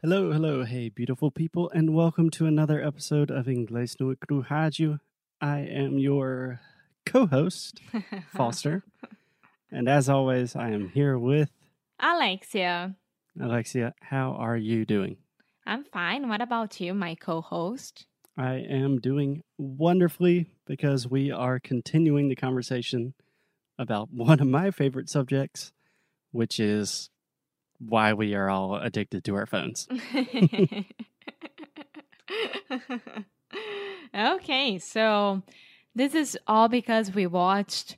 Hello, hello, hey, beautiful people, and welcome to another episode of Inglês no Rádio. I am your co-host, Foster, and as always, I am here with Alexia. Alexia. How are you doing? I'm fine. What about you, my co host? I am doing wonderfully because we are continuing the conversation about one of my favorite subjects, which is why we are all addicted to our phones. okay, so this is all because we watched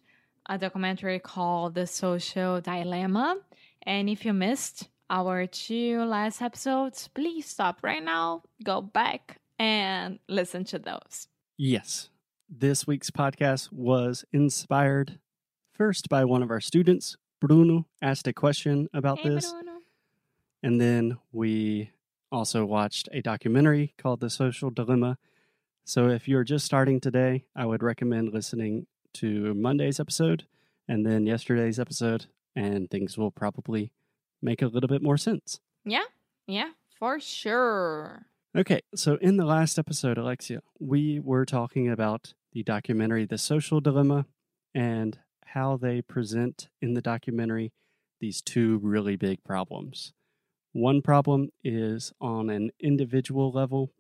a documentary called The Social Dilemma. And if you missed our two last episodes, please stop right now, go back and listen to those. Yes, this week's podcast was inspired first by one of our students. Bruno asked a question about Hey, this. Bruno. And then we also watched a documentary called The Social Dilemma. So if you're just starting today, I would recommend listening to Monday's episode and then yesterday's episode, and things will probably make a little bit more sense. Yeah, yeah, for sure. Okay, so in the last episode, Alexia, we were talking about the documentary The Social Dilemma and how they present in the documentary these two really big problems. One problem is on an individual level.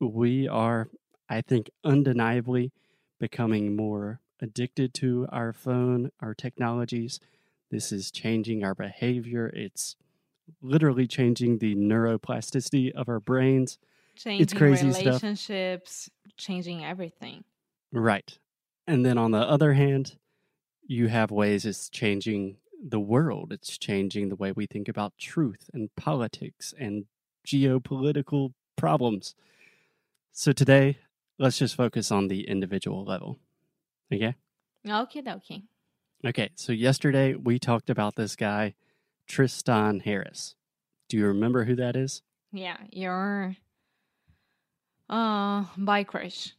We are, I think, undeniably becoming more addicted to our phone, our technologies. This is changing our behavior. It's literally changing the neuroplasticity of our brains. Changing crazy stuff. relationships, changing everything. Right. And then on the other hand, you have ways it's changing the world. It's changing the way we think about truth and politics and geopolitical problems. So today, let's just focus on the individual level. Okay? Okay, dokie. Okay. So yesterday, we talked about this guy, Tristan Harris. Do you remember who that is? Yeah, your uh bike crush.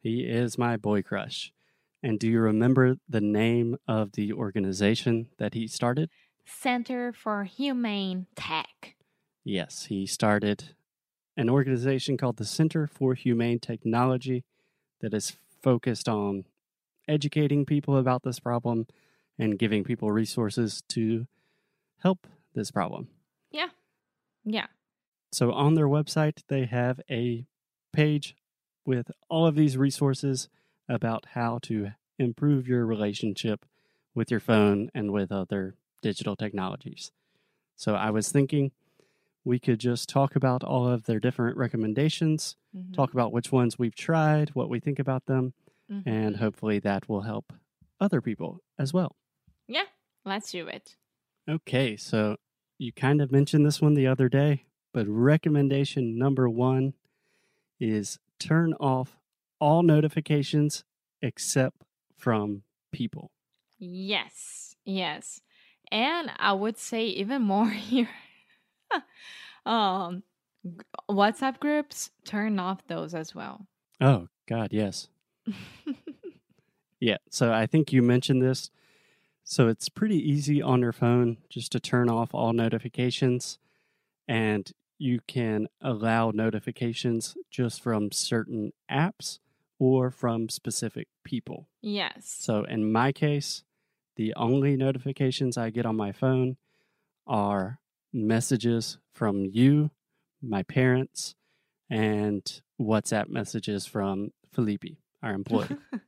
He is my boy crush. And do you remember the name of the organization that he started? Center for Humane Tech. Yes, he started an organization called the Center for Humane Technology that is focused on educating people about this problem and giving people resources to help this problem. Yeah. Yeah. So on their website, they have a page with all of these resources about how to improve your relationship with your phone and with other digital technologies. So I was thinking we could just talk about all of their different recommendations, Mhm. talk about which ones we've tried, what we think about them, Mhm. and hopefully that will help other people as well. yeah, let's do it. Okay, so you kind of mentioned this one the other day, but recommendation number one is turn off all notifications except from people. Yes, yes. And I would say even more here. um WhatsApp groups, turn off those as well. Oh, God, yes. Yeah, so I think you mentioned this. So it's pretty easy on your phone just to turn off all notifications, and you can allow notifications just from certain apps or from specific people. yes. So in my case, the only notifications I get on my phone are messages from you, my parents, and WhatsApp messages from Felipe, our employee.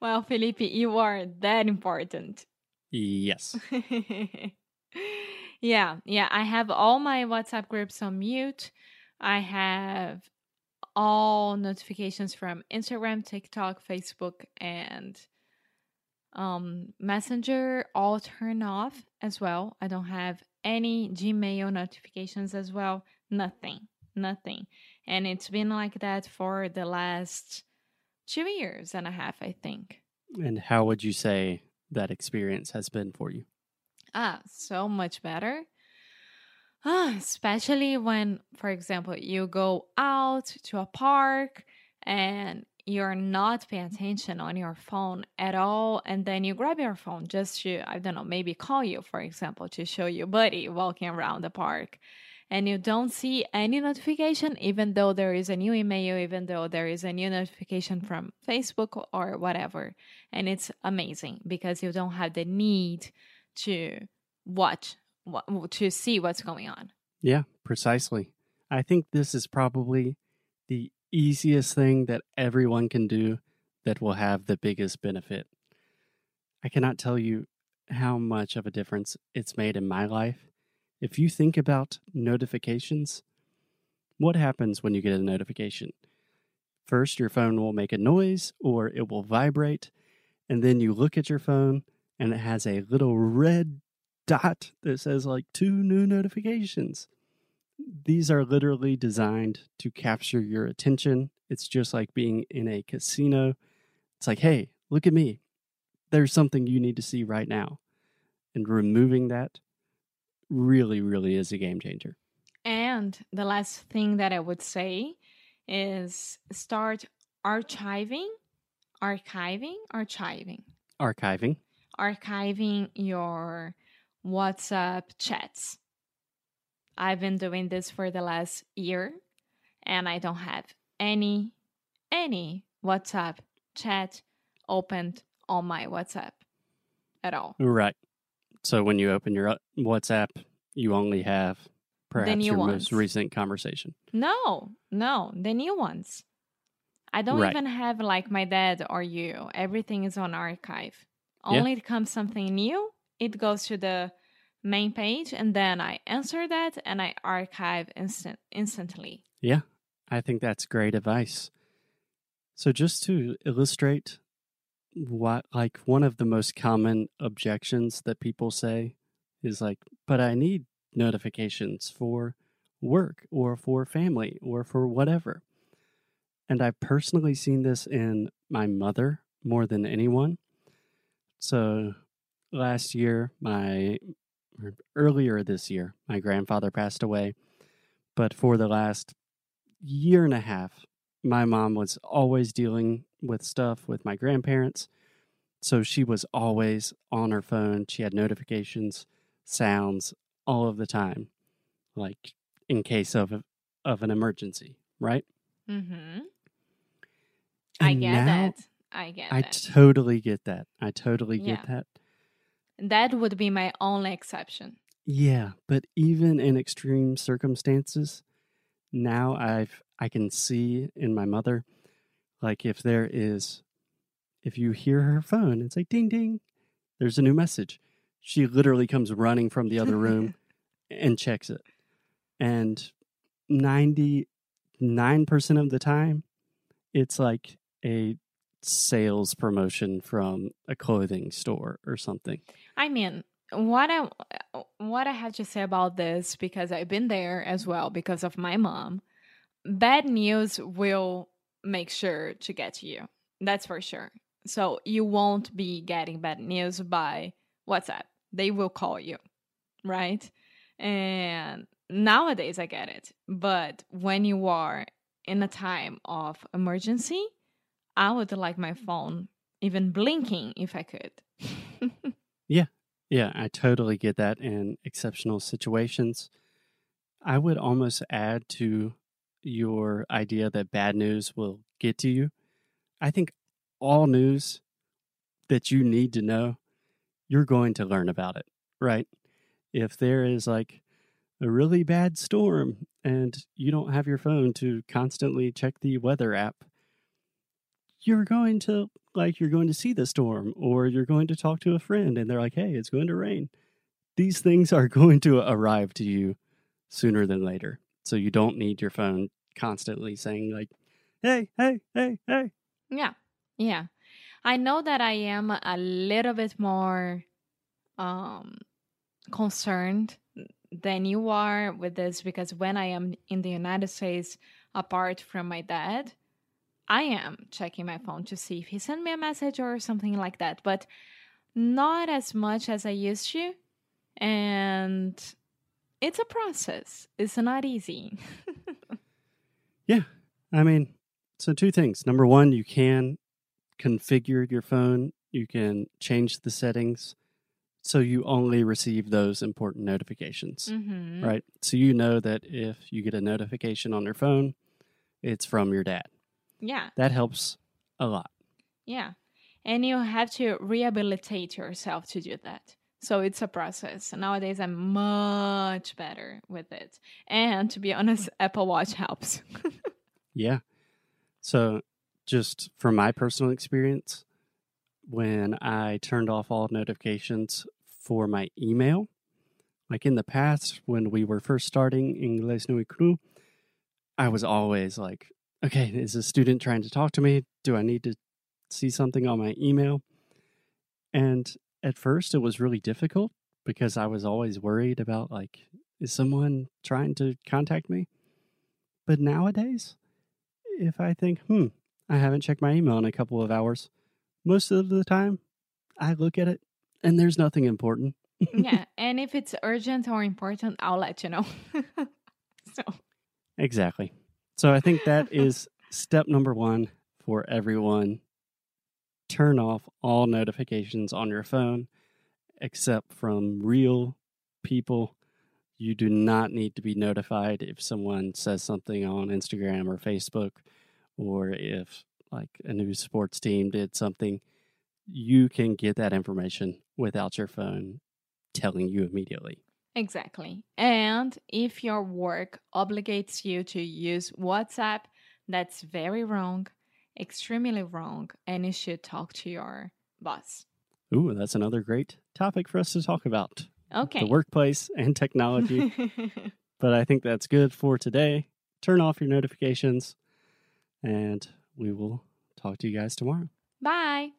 well, Felipe, you are that important. yes. yeah, yeah. I have all my WhatsApp groups on mute. I have all notifications from Instagram, TikTok, Facebook, and um, Messenger all turn off as well. I don't have any Gmail notifications as well. Nothing, nothing. And it's been like that for the last two years and a half, I think. And how would you say that experience has been for you? Ah, so much better. Especially when, for example, you go out to a park and you're not paying attention on your phone at all and then you grab your phone just to i don't know maybe call you for example to show your buddy walking around the park and you don't see any notification even though there is a new email even though there is a new notification from facebook or whatever. And it's amazing because you don't have the need to watch to see what's going on yeah precisely i think this is probably the easiest thing that everyone can do that will have the biggest benefit. I cannot tell you how much of a difference it's made in my life. If you think about notifications, what happens when you get a notification? First, your phone will make a noise or it will vibrate, and then you look at your phone and it has a little red dot that says like two new notifications these are literally designed to capture your attention. It's just like being in a casino. It's like, hey, look at me. There's something you need to see right now. And removing that really, really is a game changer. And the last thing that I would say is start archiving, archiving, archiving. Archiving. Archiving your WhatsApp chats I've been doing this for the last year and I don't have any any WhatsApp chat opened on my WhatsApp at all. Right. So when you open your uh, WhatsApp, you only have perhaps your ones. most recent conversation. No, no, the new ones. I don't right. even have like my dad or you. Everything is on archive. Only yeah. comes something new, it goes to the main page and then I answer that and I archive instant instantly. Yeah, I think that's great advice. So just to illustrate what like one of the most common objections that people say is like, but I need notifications for work or for family or for whatever. And I've personally seen this in my mother more than anyone. So last year, my earlier this year, my grandfather passed away. But for the last year and a half, my mom was always dealing with stuff with my grandparents. So she was always on her phone. She had notifications, sounds all of the time, like in case of of an emergency, right? Mm-hmm. I get that. I get that. I that. totally get that. I totally get yeah. that. That would be my only exception. Yeah, but even in extreme circumstances, now I've I can see in my mother like if there is if you hear her phone, it's like ding ding, there's a new message. She literally comes running from the other room and checks it. And 99% of the time, it's like a sales promotion from a clothing store or something. I mean, what I what I have to say about this because I've been there as well because of my mom. Bad news will make sure to get to you. That's for sure. So you won't be getting bad news by WhatsApp. They will call you, right? And nowadays I get it. But when you are in a time of emergency, I would like my phone even blinking if I could. yeah. Yeah, I totally get that in exceptional situations. I would almost add to your idea that bad news will get to you. I think all news that you need to know, you're going to learn about it, right? If there is like a really bad storm and you don't have your phone to constantly check the weather app, you're going to like you're going to see the storm or you're going to talk to a friend and they're like, "Hey, it's going to rain." These things are going to arrive to you sooner than later. So you don't need your phone constantly saying like, "Hey, hey, hey, hey." Yeah. Yeah. I know that I am a little bit more um concerned than you are with this because when I am in the United States apart from my dad, I am checking my phone to see if he sent me a message or something like that, but not as much as I used to. And it's a process, it's not easy. yeah. I mean, So, two things. Number one, you can configure your phone, you can change the settings so you only receive those important notifications, Mm-hmm. right? So, you know that if you get a notification on your phone, it's from your dad. Yeah. That helps a lot. Yeah. And you have to rehabilitate yourself to do that. So it's a process. Nowadays, I'm much better with it. And to be honest, Apple Watch helps. Yeah. So, just from my personal experience, when I turned off all notifications for my email, like in the past when we were first starting Inglés No Cru, I was always like, okay, is a student trying to talk to me? Do I need to see something on my email? And at first, it was really difficult because I was always worried about, like, is someone trying to contact me? But nowadays, if I think, hmm, I haven't checked my email in a couple of hours, most of the time I look at it and there's nothing important. yeah. And if it's urgent or important, I'll let you know. so, Exactly. So I think that is step number one for everyone. Turn off all notifications on your phone except from real people. You do not need to be notified if someone says something on Instagram or Facebook or if like a new sports team did something. You can get that information without your phone telling you immediately. Exactly. And if your work obligates you to use WhatsApp, that's very wrong, extremely wrong. And you should talk to your boss. Ooh, that's another great topic for us to talk about. Okay. the workplace and technology. but I think that's good for today. Turn off your notifications, and we will talk to you guys tomorrow. Bye.